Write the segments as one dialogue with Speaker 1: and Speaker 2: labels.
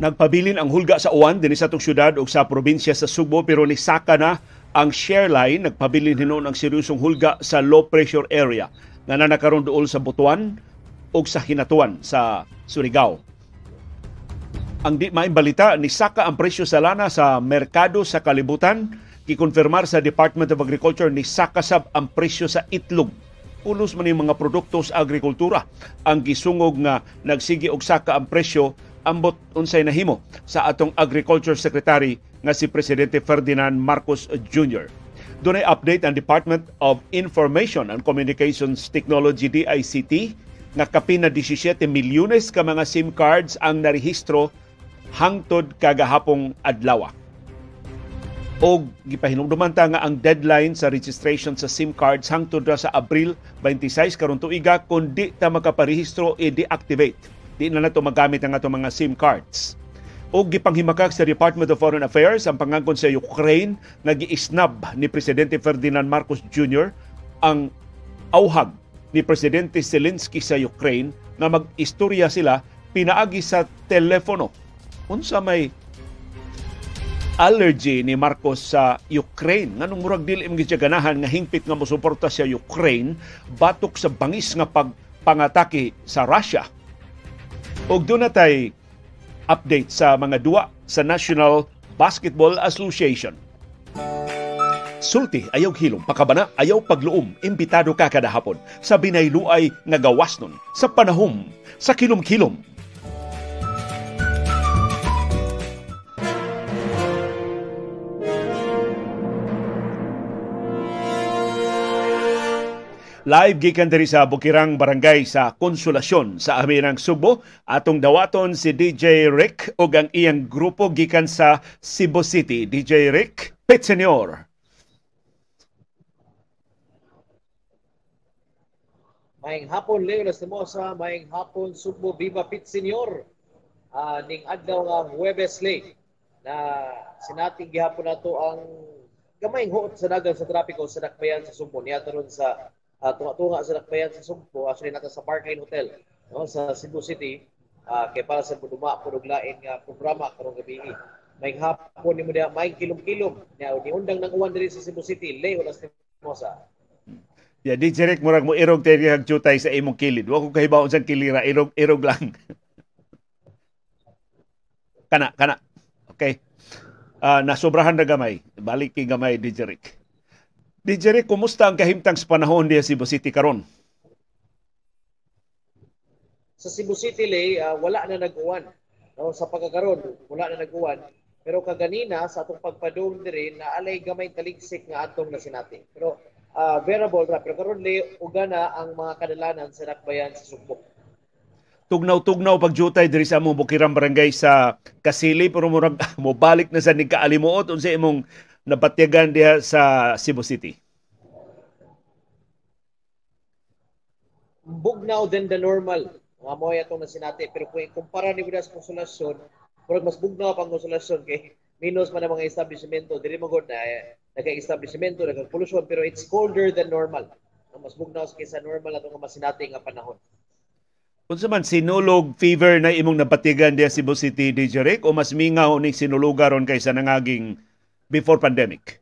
Speaker 1: Nagpabilin ang hulga sa uwan din sa itong syudad o sa probinsya sa Subo pero nisaka na ang share line. Nagpabilin hinon ang seryosong hulga sa low pressure area nga nanakaroon dool sa Butuan o sa Hinatuan sa Surigao. Ang di maimbalita, nisaka ang presyo sa lana sa merkado sa kalibutan. Kikonfirmar sa Department of Agriculture ni sakasab ang presyo sa itlog pulos man mga produkto sa agrikultura ang gisungog nga nagsigi og saka ang presyo ambot unsay nahimo sa atong Agriculture Secretary nga si Presidente Ferdinand Marcos Jr. Dunay update ang Department of Information and Communications Technology DICT nga kapin na 17 milyones ka mga SIM cards ang narehistro hangtod kagahapong adlaw. O gipahinumduman ta nga ang deadline sa registration sa SIM cards hangtod ra sa Abril 26 karon tuiga kun di ta makaparehistro i-deactivate di na nato magamit ang ato mga SIM cards. O gipanghimakak sa Department of Foreign Affairs ang pangangkon sa Ukraine nga giisnab ni Presidente Ferdinand Marcos Jr. ang auhag ni Presidente Zelensky sa Ukraine nga mag-istorya sila pinaagi sa telepono. Unsa may allergy ni Marcos sa Ukraine nganong murag dili imong ganahan nga hingpit nga mosuporta sa Ukraine batok sa bangis nga pagpangatake sa Russia Og doon natay update sa mga duwa sa National Basketball Association. Sulti ayaw hilom, pakabana ayaw pagluom, imbitado ka kada hapon. Sa binayluay nga gawas nun, sa panahom, sa kilom-kilom, Live gikan diri sa Bukirang Barangay sa Konsolasyon sa Aminang Subo. Atong dawaton si DJ Rick ug ang iyang grupo gikan sa Cebu City. DJ Rick, Pit Senior.
Speaker 2: Maing hapon Leo Lastimosa, maing hapon Subo Viva Pit Senior. Uh, ning adlaw nga Huwebes late na sinating gihapon nato ang gamayng huot sa dagan sa trapiko sa dakbayan sa Subo niya ron sa uh, tunga-tunga sa Lakbayan sa Sugpo, actually nata sa Parkline Hotel no, sa Cebu City, uh, kay para sa buduma punog lain nga programa karong gabi. May hapon ni mo diha may kilom-kilom nya ni undang nang uwan diri sa Cebu City, Leo Las Timosa.
Speaker 1: Ya, di direct murag mo irog tayo hag jutay sa imong kilid. Wa ko kahibaw sa kilira, irog irog lang. kana, kana. Okay. Uh, nasobrahan na gamay. Balik kay gamay, di Jeric. Di Jerry, kumusta ang kahimtang sa panahon diya Cebu City karon?
Speaker 2: Sa Cebu City, Lay, uh, wala na nag-uwan. No, sa pagkakaroon, wala na nag-uwan. Pero kaganina, sa atong pagpadong diri, na alay gamay taligsik nga atong na sinati. Pero uh, variable ra. Pero karon Lay, uga na ang mga kadalanan sa nakbayan sa Sugbo.
Speaker 1: Tugnaw-tugnaw pagjutay diri sa among Bukirang Barangay sa Kasili pero murag mo balik na sa ni kaalimuot unsa imong napatyagan diha sa Cebu City?
Speaker 2: Bugnaw than the normal. Mga mo atong nasinati. Pero kung ikumpara ni Budas Konsolasyon, murag mas bugnaw pang konsolasyon kay minus man ang mga establishmento. Dili mo na eh, nagka-establishmento, nagka-pollution, pero it's colder than normal. Mas bugnaw kaysa normal atong masinati nga panahon.
Speaker 1: Unsa man sinulog fever na imong napatigan diya Cebu City DJ Rick o mas mingaw ni sinulugaron kaysa nangaging before pandemic?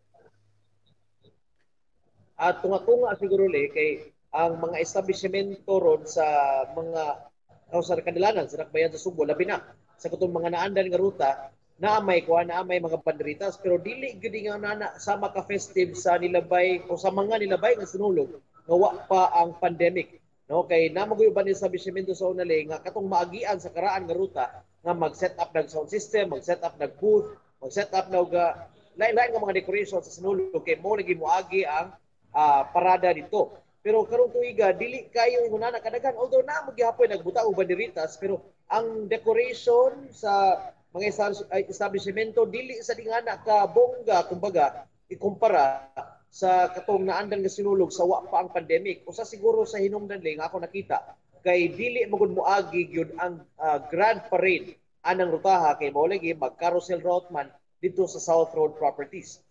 Speaker 2: At tunga-tunga siguro le kay ang mga establishmento ron sa mga sa kadilanan sa nakbayan sa Subo labi na. Sa katong mga naandan nga ruta na may kuha na may mga banderitas. Pero dili gyud nga nana sa maka festive sa nilabay o sa mga nilabay nga sinulog nga wa pa ang pandemic. No kay ba ni establishmento sa unali nga katong maagian sa karaan nga ruta nga mag-set up ng sound system, mag-set up ng booth, mag-set up ng lain-lain nga mga decoration sa sinulog kay mo lagi moagi ang uh, parada dito. Pero karong tuiga dili kayo inguna na kadagan although na mo gihapon nagbuta og banderitas pero ang decoration sa mga establishmento dili sa dingana ka bongga kumbaga ikumpara sa katong naandan nga sinulog sa wa pa ang pandemic. Usa siguro sa hinungdan lang ako nakita kay dili mo gud moagi gyud ang uh, grand parade anang rutaha. Kay mo lagi mag carousel route man dito sa South Road Properties.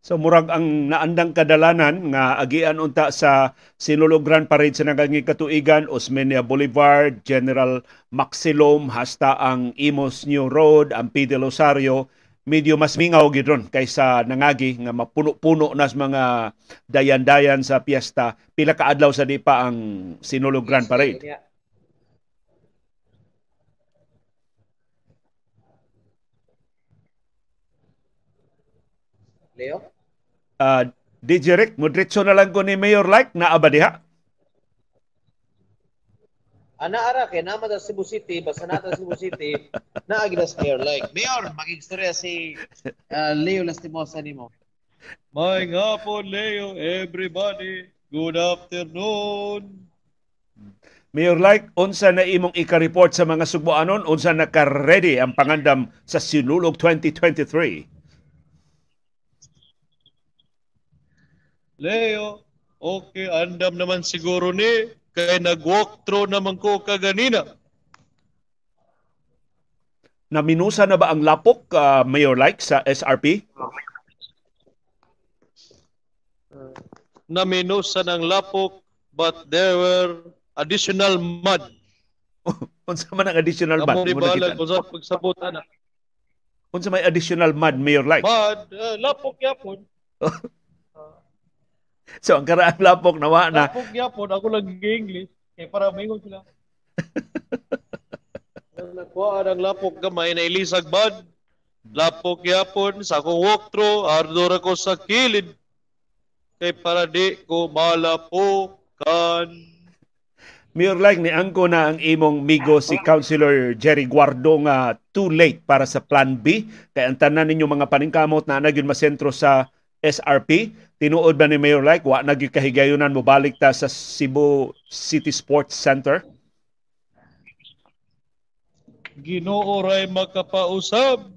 Speaker 1: So murag ang naandang kadalanan nga agian unta sa Sinulog Grand Parade sa nagangi katuigan Osmeña Boulevard, General Maxilom hasta ang Imos New Road, ang P. Rosario medyo mas mingaw gidron kaysa nangagi nga mapuno-puno nas mga dayan-dayan sa piyesta pila ka adlaw sa di pa ang Sinulog Grand Parade.
Speaker 2: Leo?
Speaker 1: Uh, DJ Rick, modretso na lang ko ni Mayor Like na abadiha.
Speaker 2: Ana ara kay nama sa Cebu City, basta nata Cebu City, na Mayor like. Mayor, makigstorya si uh, Leo Lastimosa nimo.
Speaker 3: May hapon, Leo, everybody. Good afternoon.
Speaker 1: Mayor Like, unsa na imong ika-report sa mga Sugboanon? Unsa na ka-ready ang pangandam sa Sinulog 2023?
Speaker 3: Leo, okay, andam naman siguro ni, kay nag-walk through naman ko kaganina.
Speaker 1: Naminusa na ba ang lapok, uh, Mayor Like, sa SRP?
Speaker 3: Naminusa ng lapok, but there were additional mud.
Speaker 1: Unsa man ang additional mud?
Speaker 3: Amo ko sa pagsabot ana.
Speaker 1: Unsa may additional mud, Mayor Like?
Speaker 3: Mud, uh, lapok yapon.
Speaker 1: So ang karaang lapok nawa na
Speaker 3: Lapok yapon, ako lang English. Kaya para maingon sila. Nakuha ang lapok gamay na ilisag bad. Lapok yapon, sa akong walkthrough, ardor ako sa kilid. Kay para di ko malapokan.
Speaker 1: Mayor Like ni angko na ang imong migo si Councilor Jerry Guardo nga too late para sa Plan B kay ang tanan ninyo mga paningkamot na nagyud masentro sa SRP tinuod ba ni Mayor Like wa na kahigayonan mo balik ta sa Cebu City Sports Center
Speaker 3: Ginoo ray makapausab.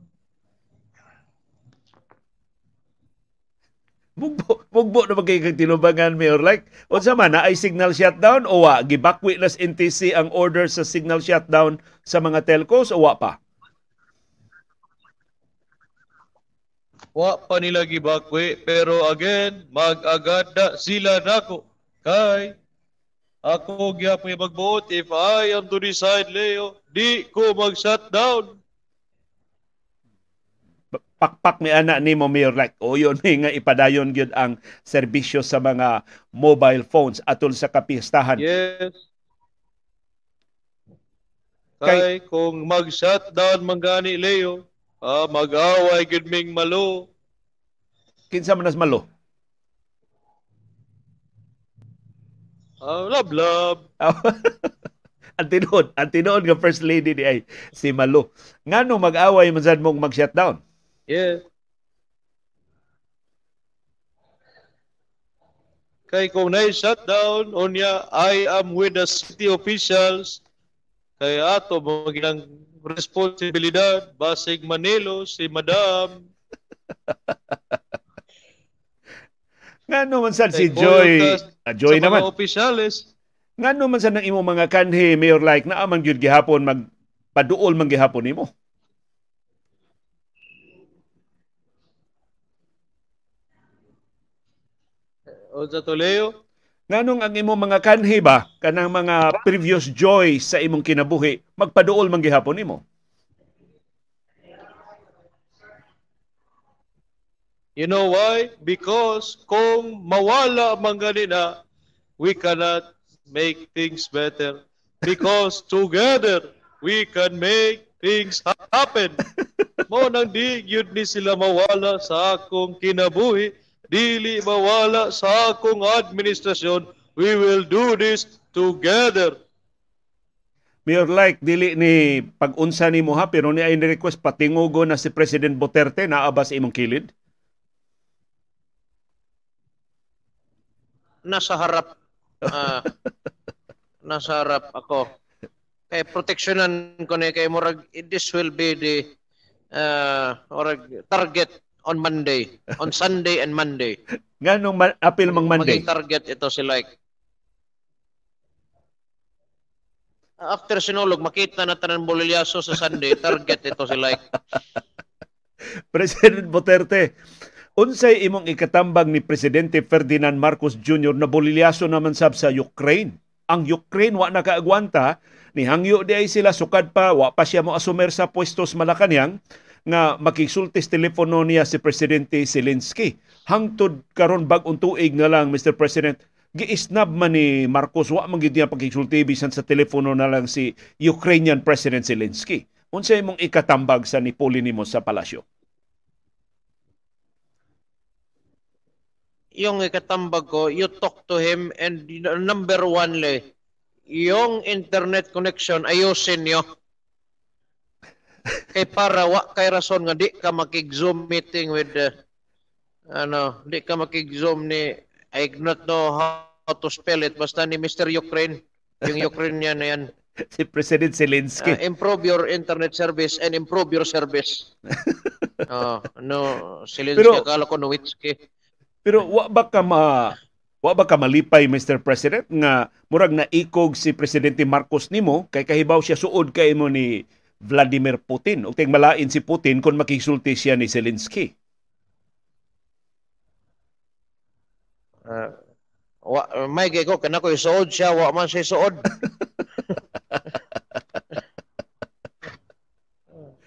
Speaker 1: Mugbo, mugbo na magay kag tinubangan Mayor Like. Unsa man na ay signal shutdown o wa gibakwi nas NTC ang order sa signal shutdown sa mga telcos o wa pa?
Speaker 3: Wa pa nila gibakwi pero again mag-agada sila nako. Kay ako gyapon magbuot if I am to decide Leo, di ko mag-shutdown.
Speaker 1: pakpak mi ana ni mo Mayor Like o yun ni nga ipadayon gyud ang serbisyo sa mga mobile phones atol sa kapistahan.
Speaker 3: Yes. Kay, kung mag-shutdown man gani Leo, ah, mag-away gid ming malo.
Speaker 1: Kinsa man nas malo?
Speaker 3: Ah, love love.
Speaker 1: ang tinuod, ang tinuod nga first lady ni ay si Malo. Ngano mag-away man sad mong mag-shutdown?
Speaker 3: Yes. Kay kung na shutdown, unya, I am with the city officials. Kay ato, magilang responsibilidad, basig Manilo, si Madam.
Speaker 1: Ngano man sad si Joy, ah, Joy
Speaker 3: sa
Speaker 1: naman.
Speaker 3: mga opisyales.
Speaker 1: Ngano man sad ng imo mga kanhi Mayor Like na amang gyud gihapon mag paduol man gihapon nimo?
Speaker 3: O sa Toleo,
Speaker 1: Nganong ang imo mga kanhi ba kanang mga previous joy sa imong kinabuhi magpaduol man gihapon nimo?
Speaker 3: You know why? Because kung mawala man ganina, we cannot make things better. Because together, we can make things happen. Mo nang di yun ni sila mawala sa akong kinabuhi, dili mawala sa akong administrasyon. We will do this together.
Speaker 1: Mayor Like dili ni pag-unsa nimo ha pero ni ay ni request patingugo na si President Duterte naa ba sa imong kilid?
Speaker 4: nasa harap ah, nasa harap ako kay proteksyonan ko ni kay murag this will be the uh, murag target on Monday on Sunday and Monday
Speaker 1: Nganong ma- apil mang Monday?
Speaker 4: maging target ito si like after sinulog makita na tanan bolilyaso sa Sunday target ito si like
Speaker 1: President Duterte, Unsay imong ikatambag ni Presidente Ferdinand Marcos Jr. na bolilyaso naman sab sa Ukraine. Ang Ukraine wa nakaagwanta ni hangyo di ay sila sukad pa wa pa siya mo asumer sa pwestos Malacañang nga makigsultis telepono niya si Presidente Zelensky. Hangtod karon bag-ong tuig na lang Mr. President giisnab man ni Marcos wa man gid niya pagkisulti bisan sa telepono na lang si Ukrainian President Zelensky. Unsay imong ikatambag sa nipuli nimo sa palasyo?
Speaker 4: yung ikatambag ko, you talk to him and number one le, yung internet connection ayusin nyo. Kay para wa kay rason nga di ka makig-zoom meeting with uh, ano, di ka makig-zoom ni I not know how to spell it basta ni Mr. Ukraine, yung Ukrainian na yan.
Speaker 1: si President Zelensky.
Speaker 4: Uh, improve your internet service and improve your service. oh, no, Zelensky,
Speaker 1: Pero-
Speaker 4: akala ko Nowitzki.
Speaker 1: Pero wa ba ka ma wa ba ka malipay Mr. President nga murag naikog si presidente Marcos nimo kay kahibaw siya suod kay mo ni Vladimir Putin. Ug ting malain si Putin kung makisulti siya ni Zelensky.
Speaker 4: Uh, wa, may gay ko, kana ko isuod siya, wa man siya isuod.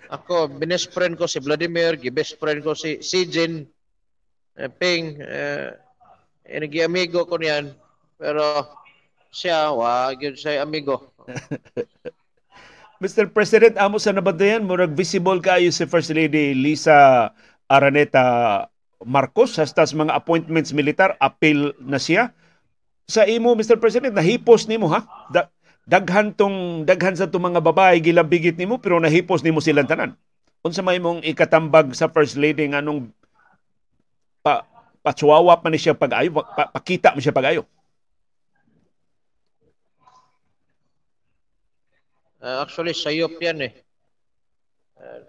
Speaker 4: Ako, best friend ko si Vladimir, best friend ko si si Jin, eh, Ping, eh, amigo ko niyan. Pero siya, wa, yun siya amigo.
Speaker 1: Mr. President, amo sa nabadayan murag visible kaayo si First Lady Lisa Araneta Marcos hasta sa mga appointments militar appeal na siya. Sa imo Mr. President nahipos nimo ha? Da- daghan tong daghan sa tong mga babae gilabigit nimo pero nahipos nimo silang tanan. Unsa may mong ikatambag sa First Lady nga nung pa patsuwawa pa ni siya pag-ayo, pa, pakita mo siya pag-ayo.
Speaker 4: Uh, actually, sayop yan eh. Uh,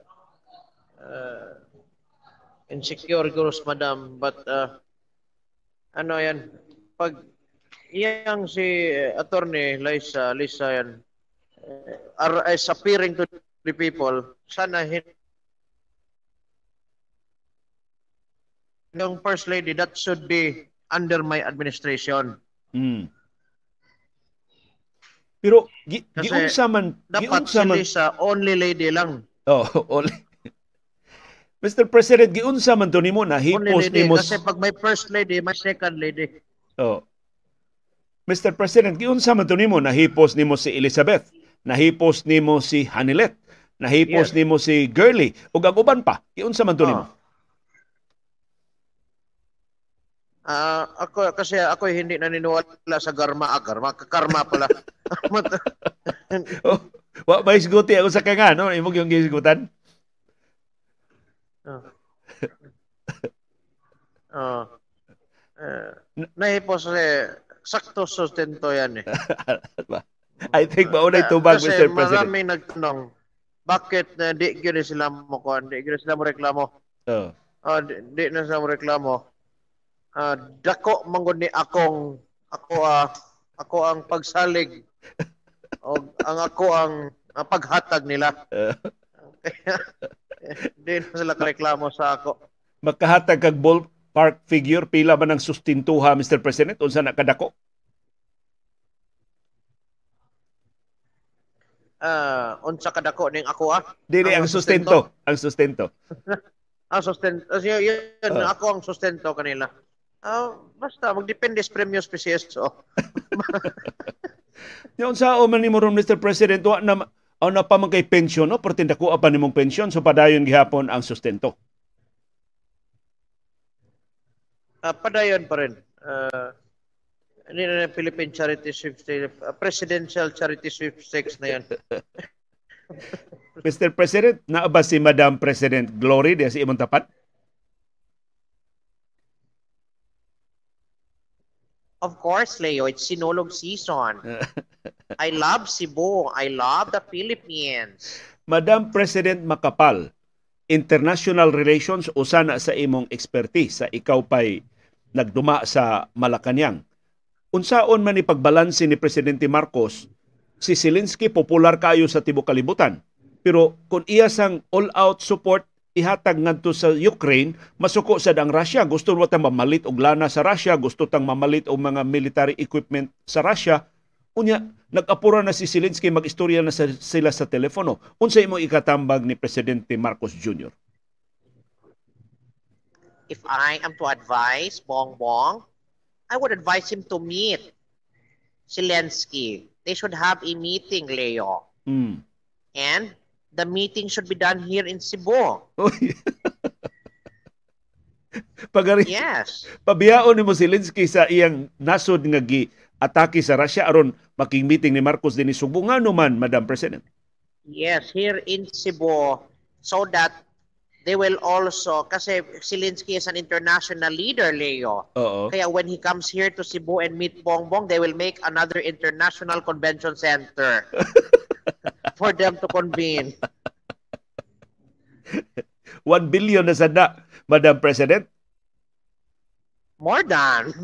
Speaker 4: uh, insecure girls, madam. But, uh, ano yan, pag iyang si attorney Lisa, Lisa yan, uh, are, is appearing to the people, sana hin- yung first lady, that should be under my administration.
Speaker 1: Mm. Pero gi,
Speaker 4: Kasi
Speaker 1: giunsa man
Speaker 4: Dapat
Speaker 1: giunsa man
Speaker 4: Lisa, only lady lang.
Speaker 1: Oh, only. Mr. President, giunsa man to nimo na hipos nimo.
Speaker 4: Kasi pag may first lady, may second lady.
Speaker 1: Oh. Mr. President, giunsa man to nimo na hipos nimo si Elizabeth, nahipos nimo si Hanilet, nahipos
Speaker 4: Yes.
Speaker 1: nimo si Girly ug ang uban pa. Giunsa man to nimo?
Speaker 4: Ah, ako kasi ako hindi naniniwala sa karma, ah, karma, pala.
Speaker 1: Oh, wa may isguti ako sa kanga no, imo yung gisgutan.
Speaker 4: oh. Oh. Eh, nahipos eh, sakto sustento yan eh.
Speaker 1: I think maunay tubag
Speaker 4: Kasi
Speaker 1: Mr. President.
Speaker 4: maraming nagtanong, bakit na di gyud sila mo kuan, di gyud sila mo reklamo.
Speaker 1: Oh.
Speaker 4: Ah, di, di na sila mo reklamo. Ah, dako manggod ni akong ako ah, ako ang pagsalig o ang ako ang, ang paghatag nila.
Speaker 1: Uh,
Speaker 4: Kaya di na sila reklamo sa ako.
Speaker 1: makahatag kag ballpark figure pila man ang sustintuha Mr. President unsa na kadako?
Speaker 4: Ah, unsa kadako ning ako ah?
Speaker 1: Dili ang
Speaker 4: Ang
Speaker 1: sustento, ang sustento.
Speaker 4: Ah, sustento. Uh, yun, yun,
Speaker 1: Ah.
Speaker 4: ako ang sustento kanila. Ah, basta magdepende sa premyo PCSO.
Speaker 1: Yung sa o man nimo ron Mr. President wa na o na pa man kay pension no perti dako pa nimong pension so padayon gihapon ang sustento.
Speaker 4: Ah, padayon pa rin. Ah, hindi na Philippine Charity Sweepstakes, ah, Presidential Charity Sweepstakes na yan.
Speaker 1: Mr. President, naa ba si Madam President Glory di sa imong tapat?
Speaker 4: Of course, Leo, it's Sinulog season. I love Cebu. I love the Philippines.
Speaker 1: Madam President Makapal, international relations usa na sa imong expertise sa ikaw pay nagduma sa Malacañang. Unsaon man ni pagbalanse ni Presidente Marcos, si Zelensky popular kayo sa tibuok kalibutan. Pero kung iya sang all-out support, ihatag ngadto sa Ukraine masuko sad ang Russia gusto mo tang mamalit og lana sa Russia gusto tang mamalit og mga military equipment sa Russia unya nag-apura na si Zelensky magistorya na sa, sila sa telepono unsa imo ikatambag ni presidente Marcos Jr.
Speaker 4: If I am to advise Bongbong, I would advise him to meet Zelensky. They should have a meeting, Leo.
Speaker 1: Mm.
Speaker 4: And the meeting should be done here in Cebu.
Speaker 1: Pagari
Speaker 4: Yes.
Speaker 1: pabiyaon nimo Zelensky sa iyang nasod nga gi atake sa Russia aron making meeting ni Marcos din Subo nga man Madam President.
Speaker 4: Yes, here in Cebu. So that they will also, kasi Zelensky is an international leader, Leo.
Speaker 1: Oo.
Speaker 4: Kaya when he comes here to Cebu and meet Bongbong, they will make another international convention center for them to convene.
Speaker 1: 1 billion na sada Madam President.
Speaker 4: More than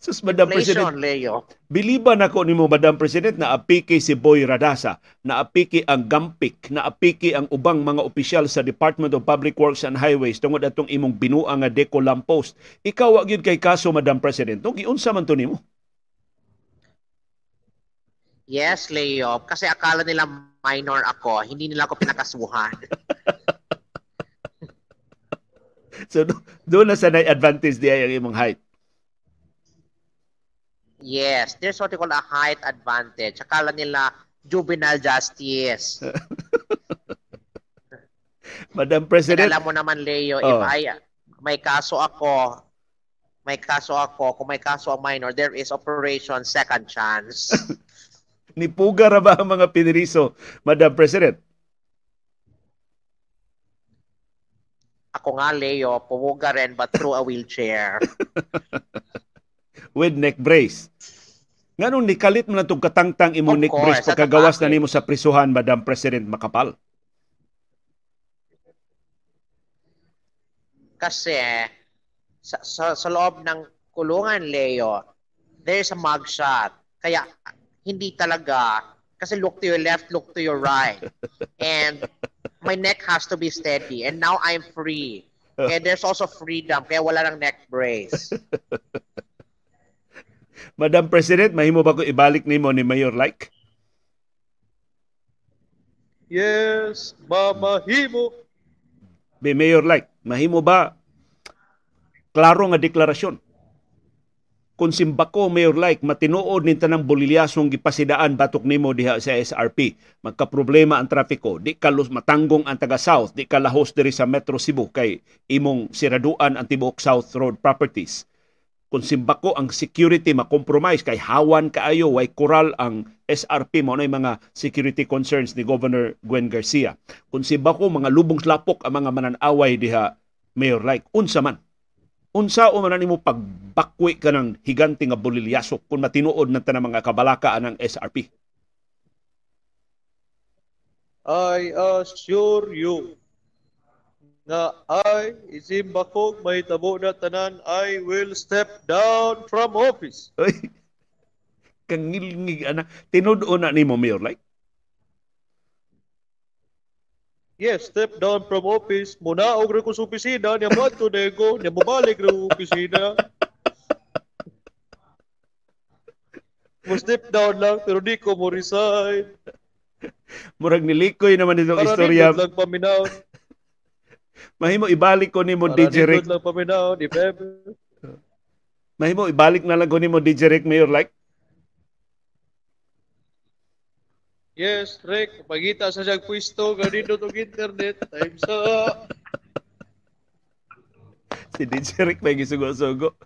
Speaker 1: Sus Madam President,
Speaker 4: inflation, Leo.
Speaker 1: Biliban ako nimo Madam President na apiki si Boy Radasa, na apiki ang Gampik, na apiki ang ubang mga opisyal sa Department of Public Works and Highways tungod atong imong binuang nga Deco Lamppost. Ikaw wa gyud kay kaso Madam President. Tung giunsa man to nimo?
Speaker 4: Yes, Leo. Kasi akala nila minor ako. Hindi nila ako pinakasuhan.
Speaker 1: So do- doon na sa advantage diya ang imong height.
Speaker 4: yes, there's what they call a height advantage. Akala nila juvenile justice.
Speaker 1: Madam President,
Speaker 4: alam mo naman, Leo,
Speaker 1: Oh.
Speaker 4: if I, may kaso ako, may kaso ako, kung may kaso ang minor, there is operation second chance.
Speaker 1: nipuga ra ba ang mga piniriso Madam President?
Speaker 4: ako nga, Leo, pumuga rin but through a wheelchair.
Speaker 1: with neck brace. Nganong nikalit mo na itong katangtang imong
Speaker 4: Of
Speaker 1: neck brace pagkagawas na nimo sa prisuhan, Madam President Makapal?
Speaker 4: Kasi sa, sa, sa loob ng kulungan, Leo, there's a mugshot. Kaya hindi talaga, kasi look to your left, look to your right. And my neck has to be steady. And now I'm free. Kaya there's also freedom. Kaya wala ng neck brace.
Speaker 1: Madam President, mahimo ba ko ibalik nimo ni Mayor Like?
Speaker 3: Yes, mamahimo.
Speaker 1: Be Mayor Like, mahimo ba klaro nga deklarasyon? Kung simbako Mayor Like matinuod ni tanang bolilyasong gipasidaan batok nimo diha sa SRP, magka-problema ang trapiko, di ka los- matanggong ang taga South, di ka lahos diri sa Metro Cebu kay imong siraduan ang tibuok South Road properties. Kung simbako ang security makompromise kay hawan kaayo way koral ang SRP mo na mga security concerns ni Governor Gwen Garcia. Kung simbako mga lubong slapok ang mga mananaway diha Mayor Like. Unsa man unsa o man nimo pagbakwi ka ng higante nga bulilyasok kung matinuod na tanang mga kabalaka ng SRP.
Speaker 3: I assure you na I, isimba ko may tabo na tanan, I will step down from office.
Speaker 1: Oy. Kangilngig ana tinud-o na nimo Mayor Like.
Speaker 3: Yes, step down from office. Muna og ko sa opisina, niya mo ato nego, niya mabalik ra sa opisina. Mo step down lang, pero di ko mo resign.
Speaker 1: Murag nilikoy naman itong
Speaker 3: Para
Speaker 1: istorya.
Speaker 3: nindot lang paminaw.
Speaker 1: Mahimo ibalik ko nimo
Speaker 3: Para
Speaker 1: DJ Rick.
Speaker 3: nindot lang paminaw, if ever.
Speaker 1: Mahimo ibalik na lang ko nimo DJ Rick Mayor Like.
Speaker 3: Yes, Rick, pagita sa siyang pwesto, ganito tong internet, time sa...
Speaker 1: Si DJ Rick may gisugo-sugo.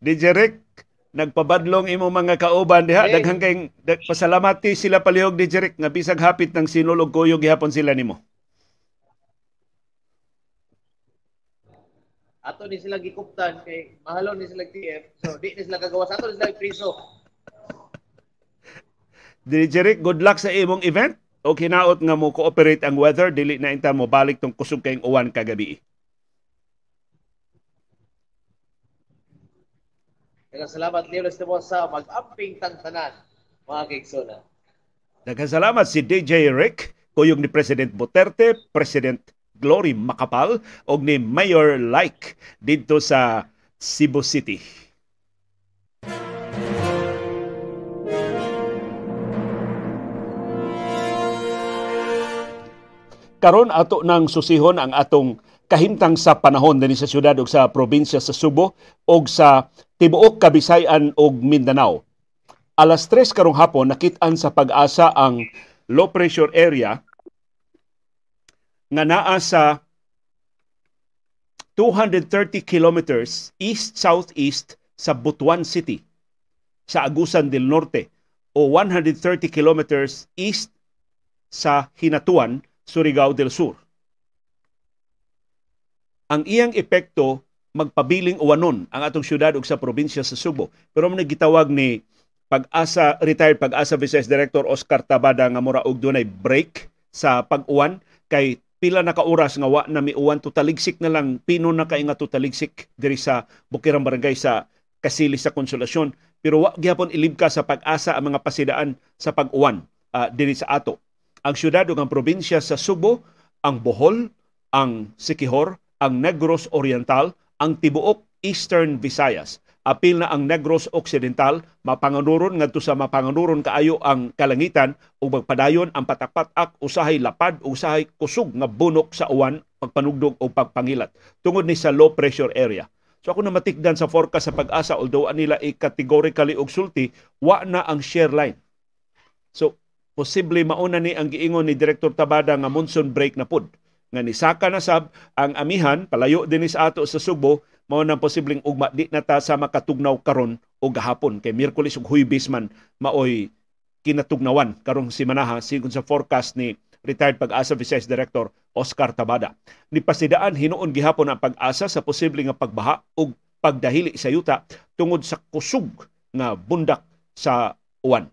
Speaker 1: DJ Rick, nagpabadlong imo mga kauban diha.
Speaker 3: Hey.
Speaker 1: Daghang kay dag, pasalamati sila palihog DJ Rick nga bisag hapit ng sinulog kuyog gihapon sila nimo.
Speaker 2: Ato ni sila gikuptan kay mahalo ni sila TF. So di ni sila kagawas ato ni sila priso.
Speaker 1: Rick, good luck sa imong event. O kinaot nga mo cooperate ang weather dili na inta mo balik tong kusog kayong uwan kagabi.
Speaker 2: Daghang salamat Leo Estebo sa mag-amping tangtanan mga kaigsona.
Speaker 1: Daghang salamat si DJ Rick kuyog ni President Duterte, President Glory Macapal og ni Mayor Like didto sa Cebu City. Karon ato nang susihon ang atong kahimtang sa panahon dinhi sa syudad ug sa probinsya sa Subo ug sa tibuok Kabisayan ug Mindanao. Alas 3 karong hapon nakit-an sa pag-asa ang low pressure area nga naa sa 230 kilometers east-southeast sa Butuan City sa Agusan del Norte o 130 kilometers east sa Hinatuan, Surigao del Sur. Ang iyang epekto magpabiling uwanon ang atong syudad ug sa probinsya sa Subo. Pero man gitawag ni pag-asa retired pag-asa Vice Director Oscar Tabada nga mura og dunay break sa pag-uwan kay pila na ka oras nga wa na miuwan to taligsik na lang pino na kay nga to taligsik diri sa Bukirang Barangay sa Kasili sa Konsolasyon pero wa gyapon ilibka sa pag-asa ang mga pasidaan sa pag-uwan uh, diri sa ato. Ang syudad ug ang probinsya sa Subo, ang Bohol, ang Sikihor, ang Negros Oriental, ang tibuok Eastern Visayas apil na ang Negros Occidental mapanganuron ngadto sa mapanganuron kaayo ang kalangitan ug magpadayon ang patak-patak usahay lapad usahay kusog nga bunok sa uwan pagpanugdog o pagpangilat tungod ni sa low pressure area. So ako na matikdan sa forecast sa pag-asa although anila i-categorically og sulti wa na ang share line. So posible mauna ni ang giingon ni Director Tabada nga monsoon break na pud nga nisaka na sab ang amihan palayo din sa ato sa Subo mao nang posibleng ugma di na ta sa makatugnaw karon o gahapon kay Miyerkules ug Huwebes man maoy kinatugnawan karong simanaha sigon sa forecast ni retired pag-asa Vice Director Oscar Tabada. Ni pasidaan hinuon gihapon ang pag-asa sa posible nga pagbaha ug pagdahili sa yuta tungod sa kusog nga bundak sa uwan.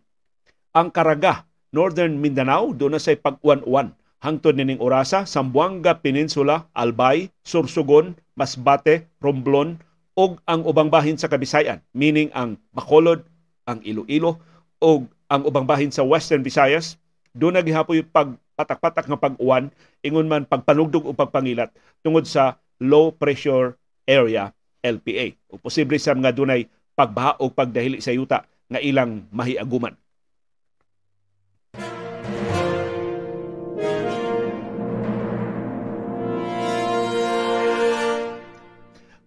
Speaker 1: Ang Karaga, Northern Mindanao, doon na say pag-uwan-uwan hangtod nining orasa Sambuanga Peninsula, Albay, Sursugon, Masbate, Romblon ug ang ubang bahin sa Kabisayan, meaning ang Bacolod, ang Iloilo ug ang ubang bahin sa Western Visayas, doon na gihapoy pagpatak-patak nga pag-uwan, ingon man pagpanugdog o pagpangilat tungod sa low pressure area LPA. O posible sa mga dunay pagbaha o pagdahili sa yuta nga ilang mahiaguman.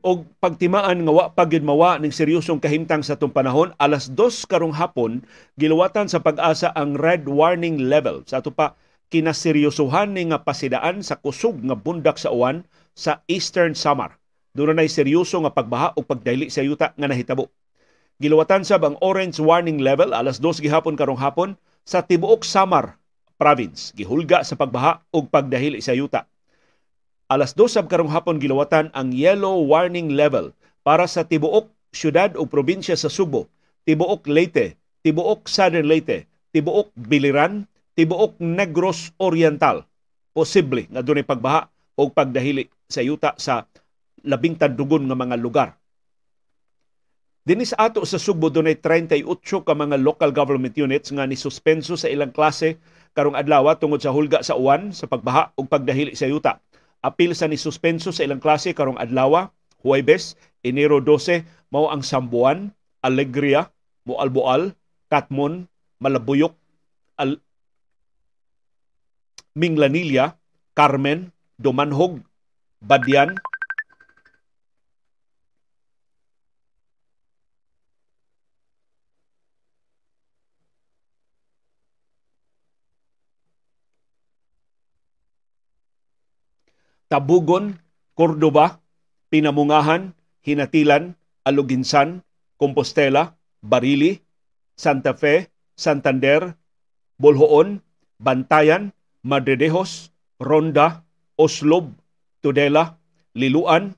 Speaker 1: Og pagtimaan nga wa pagid mawa ning seryosong kahimtang sa tung panahon alas 2 karong hapon giluwatan sa pag-asa ang red warning level sa ato pa kinaseryosohan ni nga pasidaan sa kusog nga bundak sa uwan sa Eastern Samar. Doon na seryoso nga pagbaha o pagdayli sa yuta nga nahitabo. Giluwatan sab ang orange warning level alas 2 gihapon karong hapon sa tibuok Samar province. Gihulga sa pagbaha o pagdahili sa yuta alas 2 sab karong hapon gilawatan ang yellow warning level para sa tibuok syudad o probinsya sa Subo, tibuok Leyte, tibuok Southern Leyte, tibuok Biliran, tibuok Negros Oriental. Posible nga dunay pagbaha o pagdahili sa yuta sa labing tandugon nga mga lugar. Dinis ato sa Subo dunay 38 ka mga local government units nga ni suspenso sa ilang klase karong adlaw tungod sa hulga sa uwan sa pagbaha ug pagdahili sa yuta apil sa ni suspenso sa ilang klase karong adlaw, Huwebes, Enero 12, mao ang Sambuan, Alegria, Mualboal, Katmon, Malabuyok, Al Minglanilla, Carmen, Dumanhog, Badyan, Tabugon, Cordoba, Pinamungahan, Hinatilan, Aluginsan, Compostela, Barili, Santa Fe, Santander, Bolhoon, Bantayan, Madredejos, Ronda, Oslob, Tudela, Liluan,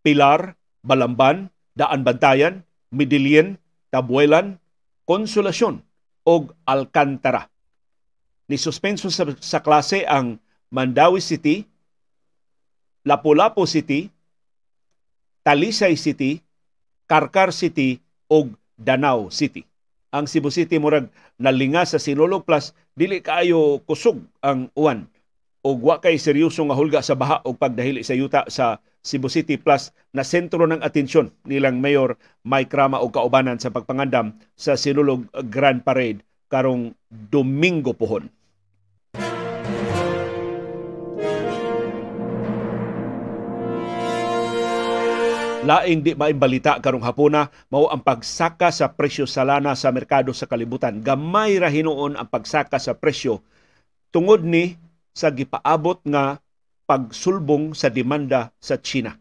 Speaker 1: Pilar, Balamban, Daan Bantayan, Midilien, Tabuelan, Konsolasyon og Alcantara ni suspenso sa, sa klase ang Mandawi City, Lapu-Lapu City, Talisay City, Karkar City ug Danau City. ang Cebu City murag nalinga sa Sinulog Plus dili kaayo kusog ang uwan og wa kay seryoso nga hulga sa baha og pagdahili sa yuta sa Cebu City Plus na sentro ng atensyon nilang Mayor Mike Rama og kaubanan sa pagpangandam sa Sinulog Grand Parade karong Domingo pohon. Laing di maimbalita karong hapuna mao ang pagsaka sa presyo sa lana sa merkado sa kalibutan. Gamay ra hinuon ang pagsaka sa presyo tungod ni sa gipaabot nga pagsulbong sa demanda sa China.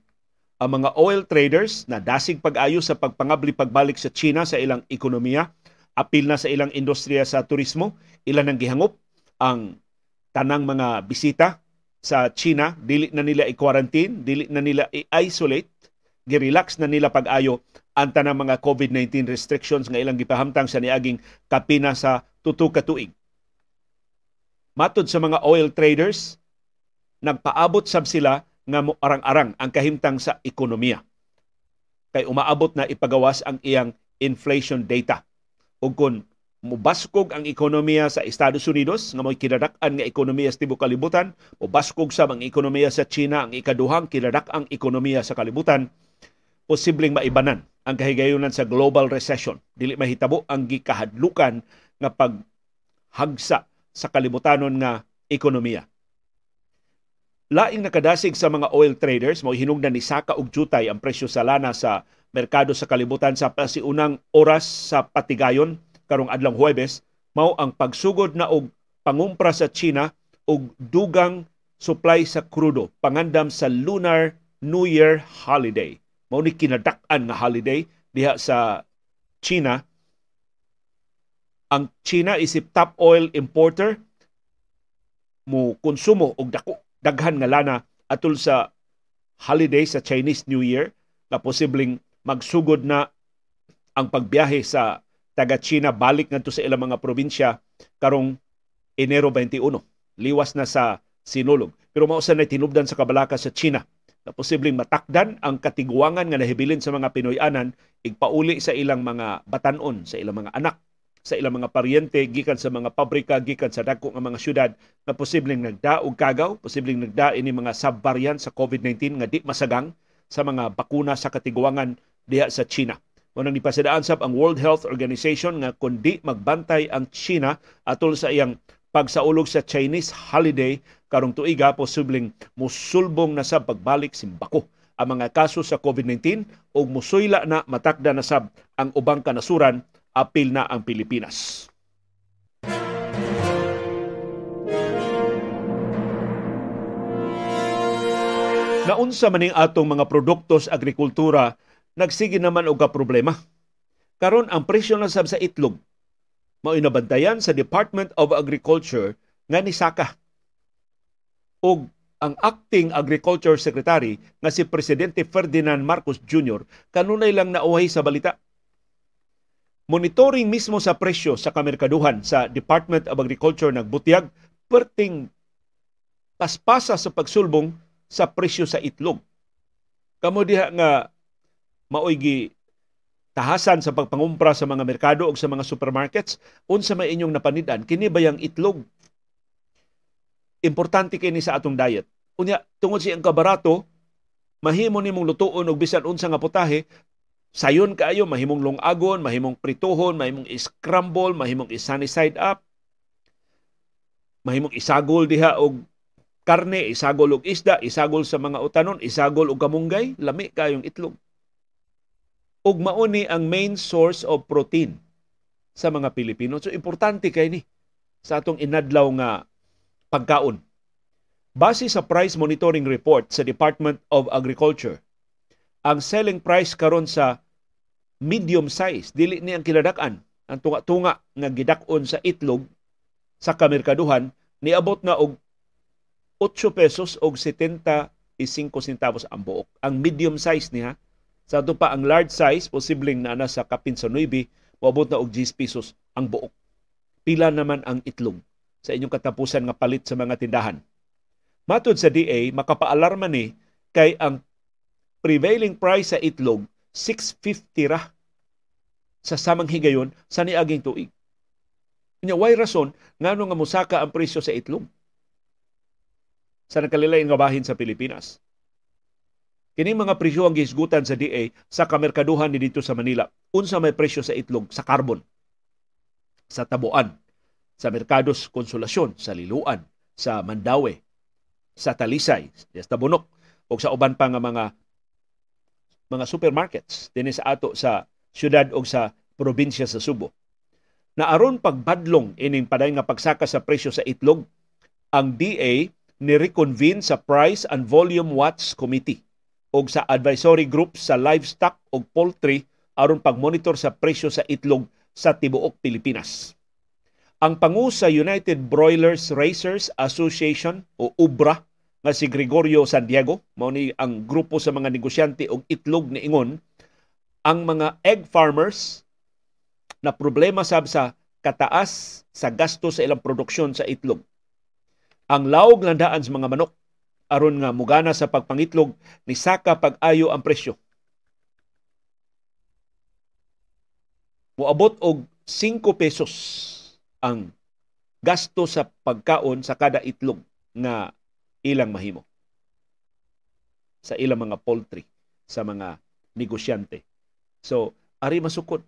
Speaker 1: Ang mga oil traders na dasig pag-ayo sa pagpangabli pagbalik sa China sa ilang ekonomiya, apil na sa ilang industriya sa turismo, ilan ang gihangop ang tanang mga bisita sa China, dili na nila i-quarantine, dili na nila i-isolate girelax na nila pag-ayo ang tanang mga COVID-19 restrictions nga ilang gipahamtang sa niaging kapina sa tuto ka tuig. Matod sa mga oil traders, nagpaabot sab sila nga arang-arang ang kahimtang sa ekonomiya. Kay umaabot na ipagawas ang iyang inflation data. Ug kun mubaskog ang ekonomiya sa Estados Unidos nga mo'y kinadak-an nga ekonomiya sa tibuok kalibutan, mubaskog sa ang ekonomiya sa China ang ikaduhang kinadak-ang ekonomiya sa kalibutan, posibleng maibanan ang kahigayunan sa global recession. Dili mahitabo ang gikahadlukan nga paghagsa sa kalibutanon nga ekonomiya. Laing nakadasig sa mga oil traders mo hinungdan ni Saka og jutay ang presyo sa lana sa merkado sa kalibutan sa pasiunang oras sa patigayon karong adlang Huwebes mao ang pagsugod na og pangumpra sa China og dugang supply sa krudo pangandam sa Lunar New Year holiday mao ni kinadak-an nga holiday diha sa China. Ang China isip top oil importer mo konsumo og dako daghan nga lana atul sa holiday sa Chinese New Year na posibleng magsugod na ang pagbiyahe sa taga China balik ngadto sa ilang mga probinsya karong Enero 21. Liwas na sa sinulog. Pero mao sa tinubdan sa kabalaka sa China na posibleng matakdan ang katiguangan nga nahibilin sa mga Pinoyanan igpauli sa ilang mga batanon, sa ilang mga anak, sa ilang mga paryente gikan sa mga pabrika, gikan sa dako nga mga syudad na posibleng nagda og kagaw, posibleng nagda ini mga subvariant sa COVID-19 nga di masagang sa mga bakuna sa katiguangan diha sa China. Unang nipasidaan sab ang World Health Organization nga kundi magbantay ang China atol sa iyang pagsaulog sa Chinese holiday karong tuiga posibleng musulbong na sa pagbalik simbako ang mga kaso sa COVID-19 ug musuyla na matakda na sab ang ubang kanasuran apil na ang Pilipinas. Naunsa maning atong mga produkto sa agrikultura nagsige naman og problema. Karon ang presyo na sab sa itlog mao inabantayan sa Department of Agriculture nga ni Saka. Og ang acting agriculture secretary nga si presidente Ferdinand Marcos Jr. kanunay lang nauhay sa balita. Monitoring mismo sa presyo sa kamerkaduhan sa Department of Agriculture nagbutiyag perting paspasa sa pagsulbong sa presyo sa itlog. Kamo diha nga maoy gi tahasan sa pagpangumpra sa mga merkado o sa mga supermarkets, unsa may inyong napanidan, kini bayang itlog. Importante kini sa atong diet. Unya, tungod siyang kabarato, mahimo nimong lutuon og bisan unsa nga putahe, sayon kaayo mahimong lungagon, mahimong prituhon, mahimong scramble, mahimong sunny side up, mahimong isagol diha og karne, isagol og isda, isagol sa mga utanon, isagol og kamunggay, lami kayong itlog ug mauni ang main source of protein sa mga Pilipino. So importante kay ni sa atong inadlaw nga pagkaon. Base sa price monitoring report sa Department of Agriculture, ang selling price karon sa medium size dili ni ang kiladak-an ang tunga-tunga nga gidakon sa itlog sa kamerkaduhan niabot na og 8 pesos og 75 centavos ang buok. Ang medium size niya sa ato pa ang large size, posibleng na sa kapin sa 9, maabot na og 10 pesos ang buok. Pila naman ang itlog sa inyong katapusan nga palit sa mga tindahan. Matod sa DA, makapaalarma ni kay ang prevailing price sa itlog 650 ra sa samang higayon sa niaging tuig. Nya way rason ngano nga musaka ang presyo sa itlog sa nakalilain nga bahin sa Pilipinas. Kini mga presyo ang gihisgutan sa DA sa kamerkaduhan ni dito sa Manila. Unsa may presyo sa itlog sa carbon, sa tabuan, sa Merkados Konsolasyon, sa Liluan, sa Mandawi, sa Talisay, sa Bunok, o sa uban pa nga mga mga supermarkets dinhi sa ato sa syudad o sa probinsya sa Subo. Na aron pagbadlong ining paday nga pagsaka sa presyo sa itlog, ang DA ni reconvene sa Price and Volume Watch Committee o sa advisory group sa livestock o poultry aron pagmonitor sa presyo sa itlog sa tibuok Pilipinas. Ang pangu sa United Broilers Racers Association o UBRA nga si Gregorio Santiago, mao ni ang grupo sa mga negosyante og itlog ni ingon, ang mga egg farmers na problema sab sa kataas sa gasto sa ilang produksyon sa itlog. Ang laog landaan sa mga manok aron nga mugana sa pagpangitlog ni saka pag-ayo ang presyo. Moabot og 5 pesos ang gasto sa pagkaon sa kada itlog nga ilang mahimo sa ilang mga poultry sa mga negosyante. So, ari masukod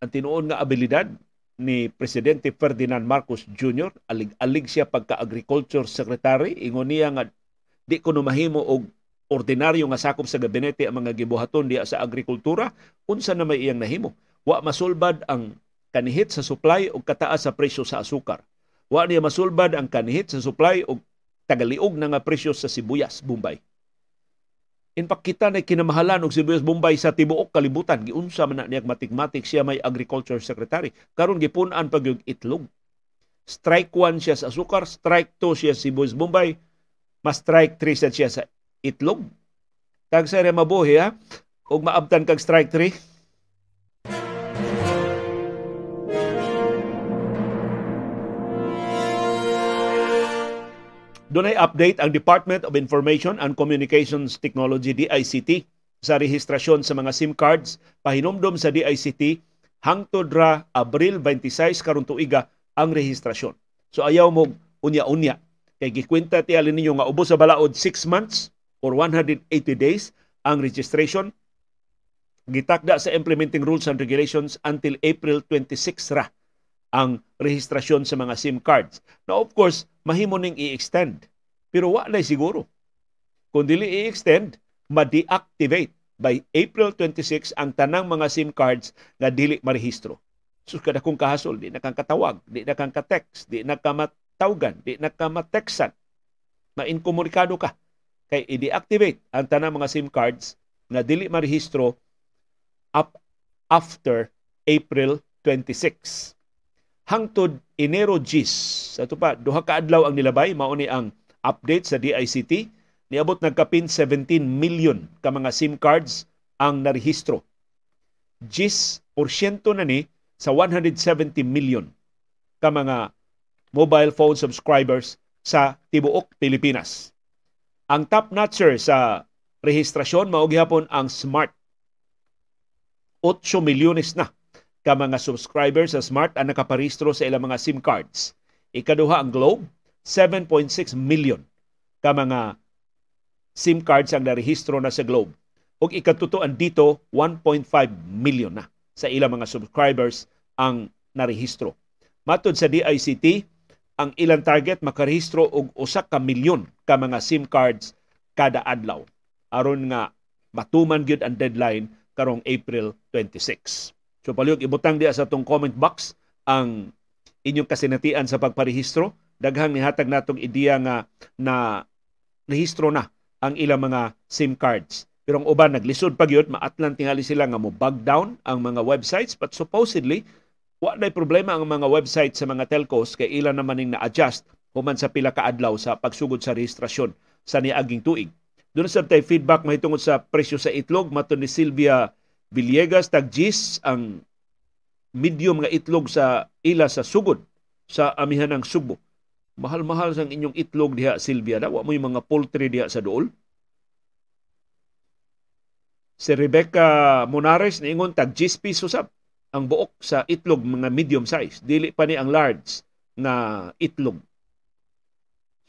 Speaker 1: ang tinuon nga abilidad ni Presidente Ferdinand Marcos Jr. alig-alig siya pagka-agriculture secretary ingon niya nga di ko mahimo og ordinaryo nga sakop sa gabinete ang mga gibuhaton diya sa agrikultura unsa na may iyang nahimo wa masulbad ang kanihit sa supply og kataas sa presyo sa asukar. Wa niya masulbad ang kanihit sa supply og tagaliog na nga presyo sa sibuyas Bombay. In kita na kinamahalan og sibuyas Bombay sa tibuok kalibutan. Giunsa man niya matikmatik siya may agriculture secretary. Karon gipun-an pag itlog. Strike 1 siya sa asukar strike 2 siya sa sibuyas Bombay mas strike 3 sad siya sa itlog. Kag sa mabuhi ha, ug maabtan kag strike 3. Dunay update ang Department of Information and Communications Technology DICT sa rehistrasyon sa mga SIM cards pahinomdom sa DICT hangtod ra Abril 26 karon tuiga ang rehistrasyon. So ayaw mo unya-unya Kay gikwenta ti alin ninyo nga ubos sa balaod 6 months or 180 days ang registration. Gitakda sa implementing rules and regulations until April 26 ra ang rehistrasyon sa mga SIM cards. Now of course, mahimo ning i-extend. Pero wa na siguro. Kung dili i-extend, ma-deactivate by April 26 ang tanang mga SIM cards nga dili marehistro. So kada kung kahasol, di na kang katawag, di na kang ka-text, di na ka tawgan, di na ka ma-inkomunikado ka kay i-deactivate ang tanang mga SIM cards na dili marehistro up after April 26. Hangtod Enero 10, sa ito pa, duha ka adlaw ang nilabay, mao ang update sa DICT, niabot nagkapin 17 million ka mga SIM cards ang narehistro. 10% na ni sa 170 million ka mga mobile phone subscribers sa tibuok Pilipinas. Ang top notcher sa rehistrasyon mao gihapon ang Smart. 8 milyones na ka mga subscribers sa Smart ang nakaparehistro sa ilang mga SIM cards. Ikaduha ang Globe, 7.6 million ka mga SIM cards ang narehistro na sa Globe. Ug ikatutuan dito, 1.5 million na sa ilang mga subscribers ang narehistro. Matod sa DICT, ang ilang target makarehistro og usa ka milyon ka mga SIM cards kada adlaw aron nga matuman gyud ang deadline karong April 26. So palihog ibutang diya sa tong comment box ang inyong kasinatian sa pagparehistro. Daghang nihatag natong ideya nga na rehistro na ang ilang mga SIM cards. Pero ang uban naglisod pa gyud maatlan tingali sila nga mo bug down ang mga websites but supposedly Wa na problema ang mga website sa mga telcos kay ilan naman ning na-adjust human sa pila ka adlaw sa pagsugod sa rehistrasyon sa niaging tuig. Doon sa tay feedback mahitungod sa presyo sa itlog mato ni Silvia Villegas tag gis ang medium nga itlog sa ila sa sugod sa amihan ng Subo. Mahal-mahal sang inyong itlog diha Silvia da wa mo mga poultry diha sa dool. Si Rebecca Monares niingon tag 10 piso sab ang buok sa itlog mga medium size, dili pa ni ang large na itlog.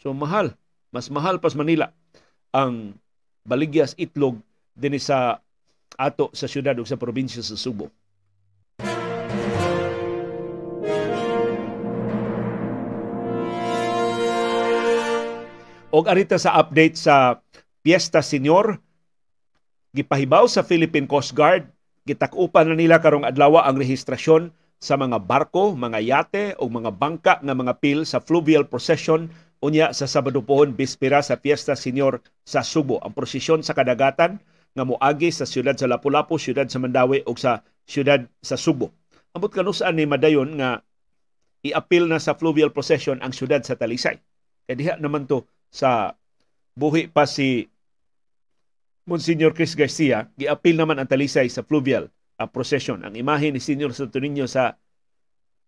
Speaker 1: So mahal, mas mahal pas Manila ang baligyas itlog dinhi sa ato sa syudad ug sa probinsya sa Subo. Og arita sa update sa Fiesta Senior, gipahibaw sa Philippine Coast Guard, gitakupan na nila karong adlaw ang rehistrasyon sa mga barko, mga yate o mga bangka nga mga pil sa fluvial procession unya sa Sabado pohon bispera sa Fiesta Senior sa Subo. Ang prosesyon sa kadagatan nga moagi sa siyudad sa Lapu-Lapu, siyudad sa Mandawi ug sa siyudad sa Subo. Ambot kanusaan ni Madayon nga i-appeal na sa fluvial procession ang siyudad sa Talisay. Kaya diha naman to sa buhi pa si Monsignor Chris Garcia, gi-appeal naman ang talisay sa fluvial uh, procession. Ang imahe ni Senior Santo Niño sa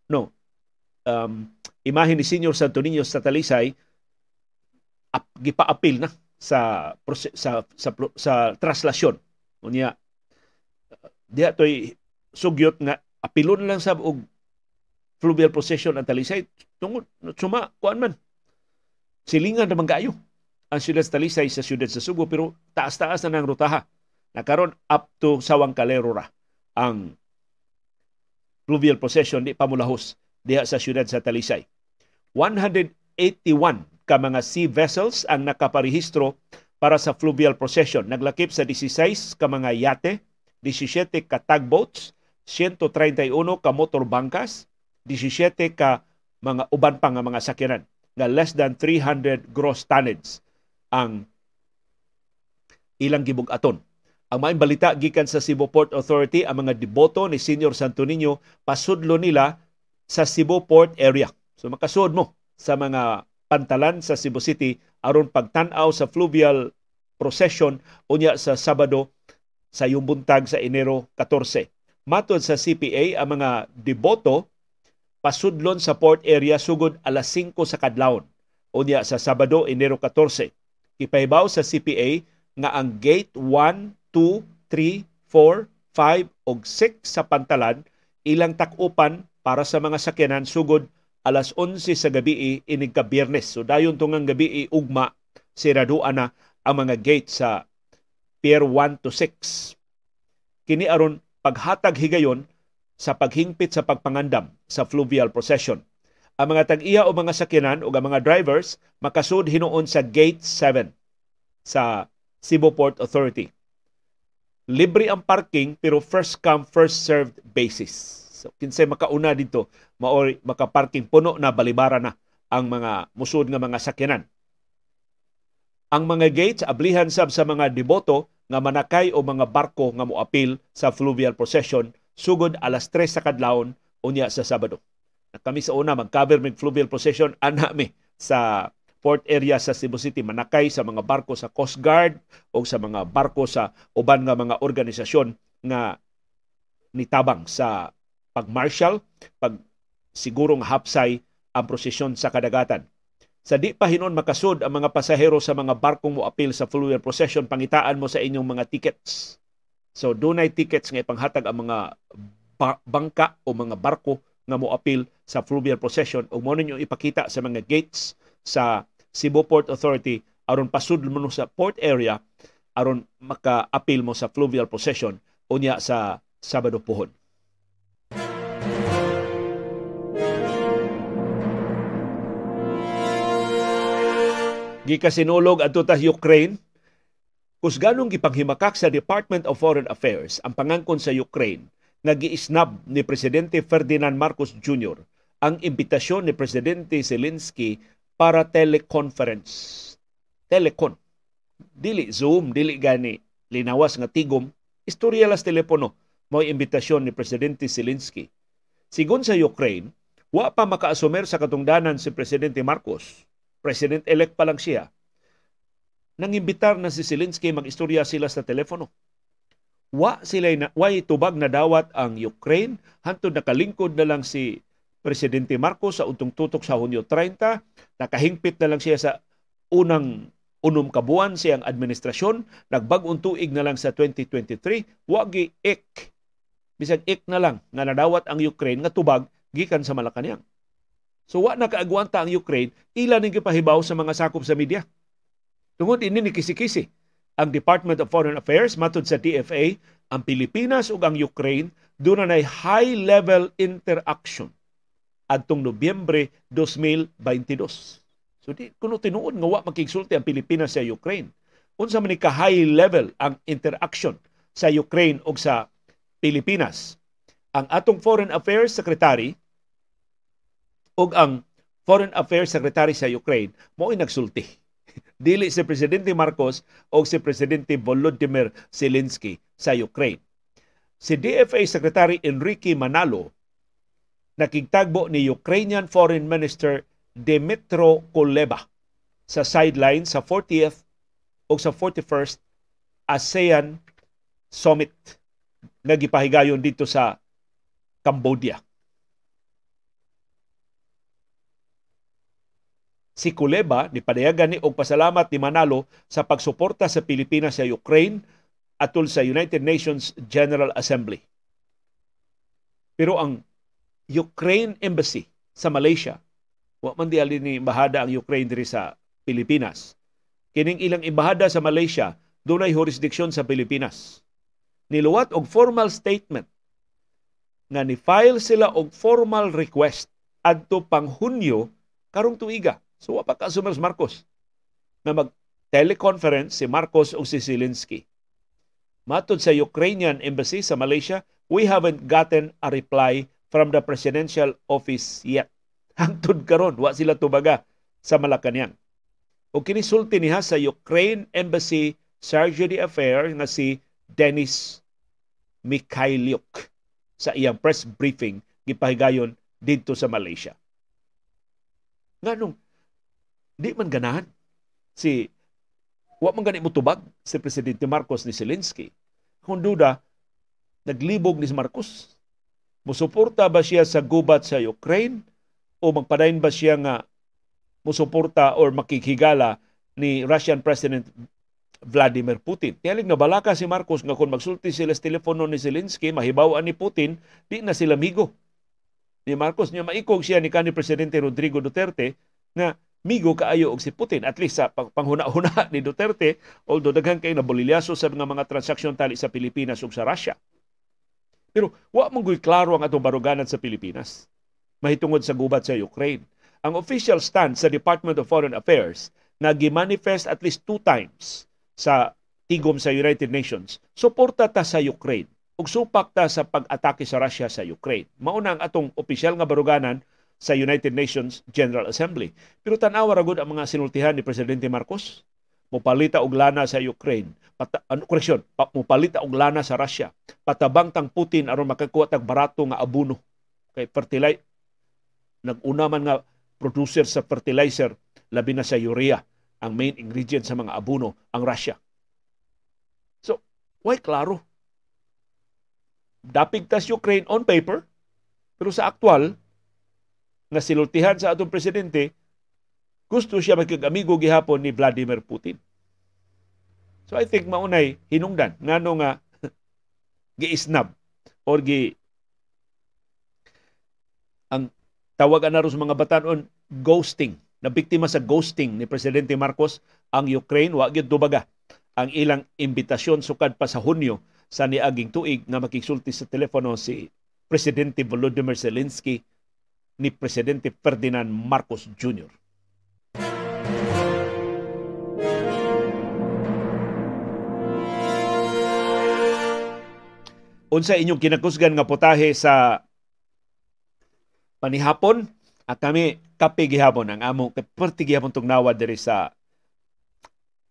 Speaker 1: no, um, imahe ni Senior Santo Niño sa talisay ap, gipa-appeal na sa sa sa sa, sa traslasyon. Unya diha toy sugyot nga apilon lang sa og fluvial procession ang talisay tungod suma kuan man silingan naman kayo ang siyudad sa Talisay sa siyudad sa Subo pero taas-taas na ng rutaha. Nakaroon up to Sawang Calero ra ang fluvial procession di pamulahos diha sa siyudad sa Talisay. 181 ka mga sea vessels ang nakaparehistro para sa fluvial procession. Naglakip sa 16 ka mga yate, 17 ka tugboats, 131 ka motor bangkas, 17 ka mga uban pa nga mga sakyanan nga less than 300 gross tonnage ang ilang gibug-aton. Ang maing balita gikan sa Cebu Port Authority ang mga deboto ni Senior Santo Niño pasudlo nila sa Cebu Port area. So makasud mo sa mga pantalan sa Cebu City aron pagtan-aw sa fluvial procession unya sa Sabado sa buntag sa Enero 14. Matod sa CPA, ang mga deboto pasudlon sa port area sugod alas 5 sa kadlawon. Unya sa Sabado, Enero 14. Ipahibaw sa CPA nga ang gate 1, 2, 3, 4, 5 ug 6 sa pantalan ilang takupan para sa mga sakyanan sugod alas 11 sa gabi inig ka Biyernes. So dayon tungang gabi ugma siraduan na ang mga gate sa Pier 1 to 6. Kini aron paghatag higayon sa paghingpit sa pagpangandam sa fluvial procession. Ang mga tag-iya o mga sakyanan o mga drivers makasud hinuon sa Gate 7 sa Cebu Port Authority. Libre ang parking pero first come first served basis. So kinsay makauna dito maori makaparking puno na balibara na ang mga musud nga mga sakyanan. Ang mga gates ablihan sab sa mga deboto nga manakay o mga barko nga moapil sa fluvial procession sugod alas 3 sa kadlawon unya sa Sabado. Kami sa una mag-cover mig fluvial procession ana mi sa port area sa Cebu City manakay sa mga barko sa Coast Guard o sa mga barko sa uban nga mga organisasyon nga nitabang sa pag-marshal, pag sigurong hapsay ang prosesyon sa kadagatan. Sa di pa hinon makasud ang mga pasahero sa mga barkong mo apil sa fluvial procession, pangitaan mo sa inyong mga tickets So dunay tickets nga ipanghatag ang mga bangka o mga barko nga mo appeal sa fluvial procession ug mo ninyo ipakita sa mga gates sa Cebu Port Authority aron pasudlo mo sa port area aron maka-appeal mo sa fluvial procession unya sa Sabado pohon. Gikasinulog adto ta Ukraine Kusganong gipanghimakak sa Department of Foreign Affairs ang pangangkon sa Ukraine nga giisnab ni Presidente Ferdinand Marcos Jr. ang imbitasyon ni Presidente Zelensky para teleconference. Telecon. Dili Zoom, dili gani linawas nga tigom, istorya las telepono mo imbitasyon ni Presidente Zelensky. Sigon sa Ukraine, wa pa makaasumer sa katungdanan si Presidente Marcos. President-elect pa lang siya nangimbitar na si Zelensky magistorya sila sa telepono. Wa sila na, wa tubag na dawat ang Ukraine hantod nakalingkod na lang si Presidente Marcos sa untong tutok sa Hunyo 30, nakahingpit na lang siya sa unang unom kabuan siyang administrasyon, nagbag-ong tuig na lang sa 2023, wagi ik bisag ik na lang nga nadawat ang Ukraine nga tubag gikan sa Malacañang. So wa na kaagwanta ang Ukraine, ila ning gipahibaw sa mga sakop sa media. Tungod ini ni kisi-kisi ang Department of Foreign Affairs matod sa DFA, ang Pilipinas ug ang Ukraine doon na high-level interaction adtong Nobyembre 2022. So di kuno tinuod nga wa makigsulti ang Pilipinas sa Ukraine. Unsa man ni ka high level ang interaction sa Ukraine ug sa Pilipinas. Ang atong Foreign Affairs Secretary ug ang Foreign Affairs Secretary sa Ukraine mao nagsulti. Dili si Presidente Marcos o si Presidente Volodymyr Zelensky sa Ukraine. Si DFA Secretary Enrique Manalo nakigtagbo ni Ukrainian Foreign Minister Demetro Kuleba sa sideline sa 40th o sa 41st ASEAN Summit nga gipahigayon dito sa Cambodia. Si Kuleba ni padayagan ni og pasalamat ni Manalo sa pagsuporta sa Pilipinas sa Ukraine atol sa United Nations General Assembly. Pero ang Ukraine Embassy sa Malaysia Wa man di ni embahada ang Ukraine diri sa Pilipinas. Kining ilang embahada sa Malaysia dunay jurisdiksyon sa Pilipinas. Niluwat og formal statement nga ni-file sila og formal request adto pang Hunyo karong tuiga. So wa pa ka Marcos na mag teleconference si Marcos o si Zelensky. Matod sa Ukrainian Embassy sa Malaysia, we haven't gotten a reply from the presidential office yet hangtod karon wa sila tubaga sa Malacañang. O kinisulti niya sa Ukraine Embassy Charge d'Affaires nga si Denis Mikhailyuk sa iyang press briefing gipahigayon didto sa Malaysia. Nganong di man ganahan si wa man gani mutubag si presidente Marcos ni Zelensky. Kung duda naglibog ni Marcos. Musuporta ba siya sa gubat sa Ukraine o magpadayon ba siya nga musuporta or makikigala ni Russian President Vladimir Putin. Tiyalig na balaka si Marcos nga kung magsulti sila sa telepono ni Zelensky, mahibawaan ni Putin, di na sila migo. Ni Marcos niya maikog siya ni kanhi Presidente Rodrigo Duterte nga migo kaayo og si Putin at least sa panghuna-huna ni Duterte although daghan kay nabolilyaso sa mga mga transaksyon tali sa Pilipinas ug sa Russia. Pero wa man klaro ang atong baruganan sa Pilipinas mahitungod sa gubat sa Ukraine. Ang official stand sa Department of Foreign Affairs na gimanifest at least two times sa tigom sa United Nations, suporta ta sa Ukraine ug supak ta sa pag-atake sa Russia sa Ukraine. Mauna ang atong opisyal nga baruganan sa United Nations General Assembly. Pero tanawa ra gud ang mga sinultihan ni Presidente Marcos mupalita og lana sa Ukraine. Pata, ano, koreksyon, pa, mupalita og lana sa Russia. Patabang tang Putin aron makakuha tag barato nga abuno kay fertilizer naguna man nga producer sa fertilizer labi na sa urea ang main ingredient sa mga abono ang Russia. So, why klaro? Dapig tas Ukraine on paper, pero sa aktual, nga silultihan sa atong presidente, gusto siya magkag-amigo gihapon ni Vladimir Putin. So I think maunay hinungdan ngano nga giisnab or gi ang Tawagan na sa mga batanon, ghosting. Na biktima sa ghosting ni Presidente Marcos ang Ukraine. Wa gyud dubaga ang ilang imbitasyon sukad pa sa Hunyo sa niaging tuig na makigsulti sa telepono si Presidente Volodymyr Zelensky ni Presidente Ferdinand Marcos Jr. Unsa inyong kinakusgan nga putahe sa panihapon at kami kape gihapon ang among perti gihapon tugnawa diri sa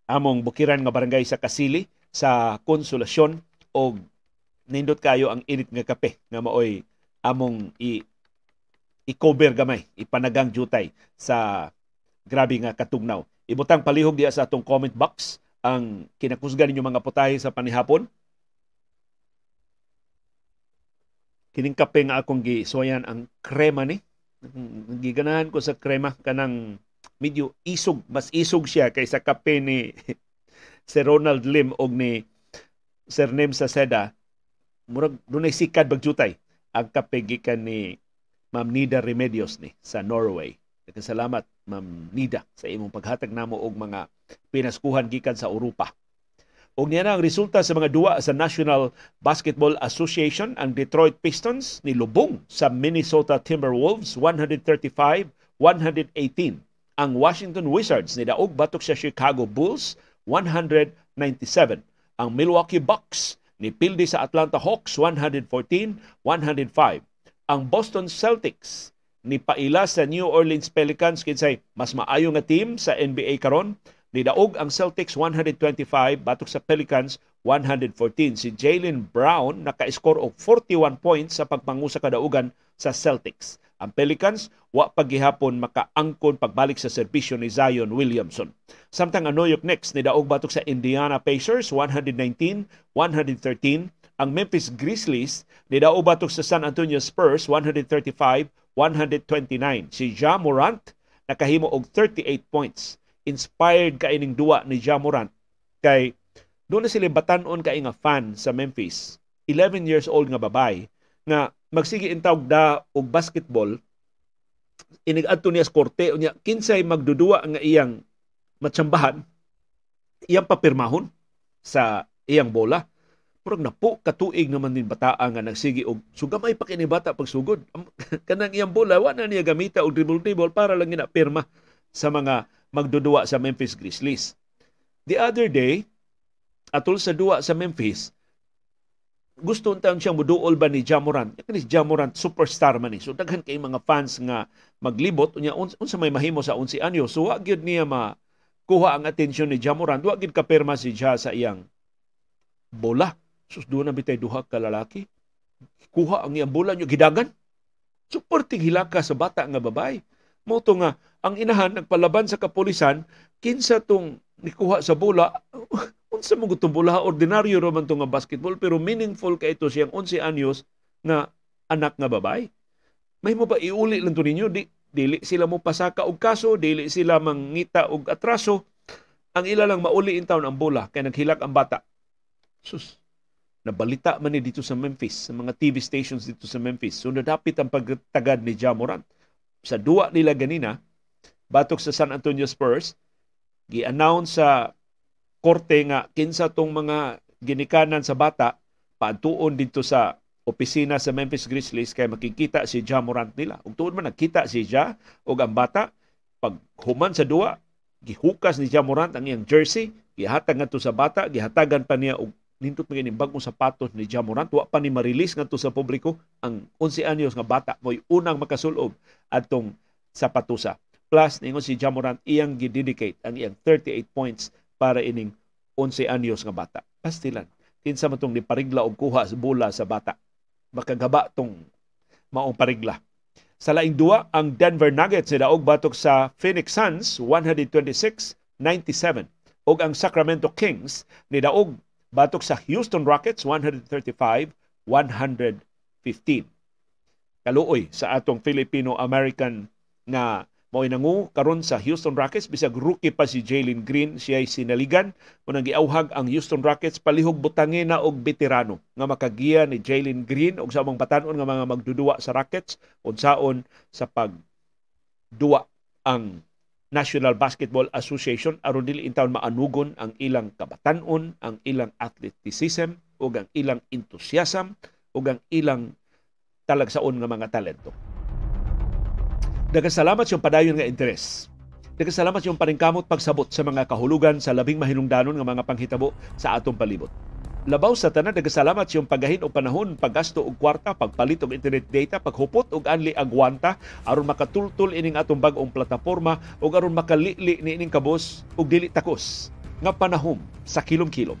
Speaker 1: among bukiran nga barangay sa Kasili sa Konsolasyon og nindot kayo ang init nga kape nga maoy among i i-cover gamay, ipanagang jutay sa grabe nga katugnaw. Ibutang palihog diya sa atong comment box ang kinakusgan ninyo mga putahe sa panihapon kining kape nga akong gisuwayan ang krema ni. Giganahan ko sa krema kanang medyo isog, mas isog siya kaysa kape ni Sir Ronald Lim og ni Sir Nem sa Seda murag dunay sikad bagjutay ang kapigikan ni Ma'am Nida Remedios ni sa Norway. Nagkasalamat Ma'am Nida sa imong paghatag namo og mga pinaskuhan gikan sa Europa. Og niya na ang resulta sa mga duwa sa National Basketball Association, ang Detroit Pistons ni lubong sa Minnesota Timberwolves 135-118. Ang Washington Wizards ni daog batok sa Chicago Bulls 197. Ang Milwaukee Bucks ni pildi sa Atlanta Hawks 114-105. Ang Boston Celtics ni paila sa New Orleans Pelicans. Kinsay mas maayo nga team sa NBA karon. Nidaog ang Celtics 125 batok sa Pelicans 114 si Jalen Brown naka-score og 41 points sa pagpangusa kadaugan sa Celtics. Ang Pelicans wa paghihapon makaangkon pagbalik sa serbisyo ni Zion Williamson. Samtang ang New York Knicks ni daog batok sa Indiana Pacers 119-113 ang Memphis Grizzlies ni daog batok sa San Antonio Spurs 135-129. Si Ja Morant nakahimo og 38 points. Inspired ka ining duwa ni Ja Morant kay doon na sila batanon kay nga fan sa Memphis. 11 years old nga babay nga magsige intawg da og basketball inig-adto niya sa korte unya kinsay magdudua nga iyang matsambahan iyang papirmahon sa iyang bola murag napo katuig naman din bata nga nagsige og sugamay pa kini bata pagsugod. Kanang iyang bola wa na niya gamita og dribble dribble para lang gina pirma sa mga magdudua sa Memphis Grizzlies. The other day atol sa duwa sa Memphis gusto unta siyang muduol ba ni Jamorant kani Jamorant superstar man ni so daghan kay mga fans nga maglibot. Unya unsa may mahimo sa 11 anyo? So wa gyud niya ma kuha ang atensyon ni Jamorant wa gyud kapirma si Ja sa iyang bola sus do na bitay duha ka lalaki. Kuha ang iyang bola nyo gidagan. Super hilaka sa bata nga babay. Mo to nga ang inahan nagpalaban sa kapulisan kinsa tong nikuha sa bola unsa mo gutong bola ordinaryo ra man to nga basketball pero meaningful kay ito siyang 11 anyos nga anak nga babay. May mo ba iuli lang to ninyo? Di dili sila mo pasaka og kaso dili sila mangita og atraso. Ang ila lang mauli in town ang bola kay naghilak ang bata. Sus nabalita man ni dito sa Memphis sa mga TV stations dito sa Memphis so nadapit ang pagtagad ni Jamorant sa duwa nila ganina batok sa San Antonio Spurs gi-announce sa korte nga kinsa tong mga ginikanan sa bata paantuon dito sa opisina sa Memphis Grizzlies kay makikita si Ja Morant nila. Ug tuod man nakita si Ja ug ang bata pag human sa duwa gihukas ni Ja Morant ang iyang jersey, gihatag ngadto sa bata, gihatagan pa niya og nindot mga bagong sapatos ni Ja Morant wa pa ni ma-release ngadto sa publiko ang 11 anyos nga bata mo'y unang makasulob adtong sapatusa. Plus ningon si Ja Morant iyang gidedicate ang iyang 38 points para ining 11 anyos nga bata. Pastilan. Kinsa man tong niparigla og kuha sa bola sa bata. Makagaba tong maong parigla. Sa laing duwa, ang Denver Nuggets ni daog batok sa Phoenix Suns 126-97 ug ang Sacramento Kings ni daog batok sa Houston Rockets 135-115. Kaluoy sa atong Filipino-American nga Mao nangu karon sa Houston Rockets. Bisag rookie pa si Jalen Green siya sinaligan. Unang giauhag ang Houston Rockets palihog butangin na og veterano nga makagiya ni Jalen Green og sa among batanon nga mga magdudua sa Rockets. Unsaon sa pag duwa ang National Basketball Association aron dili intawon maanugon ang ilang kabatanon, ang ilang athleticism ug ang ilang enthusiasm ug ang ilang talagsaon nga mga talento. Nagkasalamat yung padayon nga interes. Nagkasalamat yung paningkamot pagsabot sa mga kahulugan sa labing mahinungdanon nga mga panghitabo sa atong palibot. Labaw sa tanan nagkasalamat yung paggahin og panahon, paggasto og kwarta, pagpalit og internet data, paghupot og anli agwanta aron makatultol ining atong bag-ong plataporma ug aron makalili ni ining kabos og dili takos nga panahon sa kilom-kilom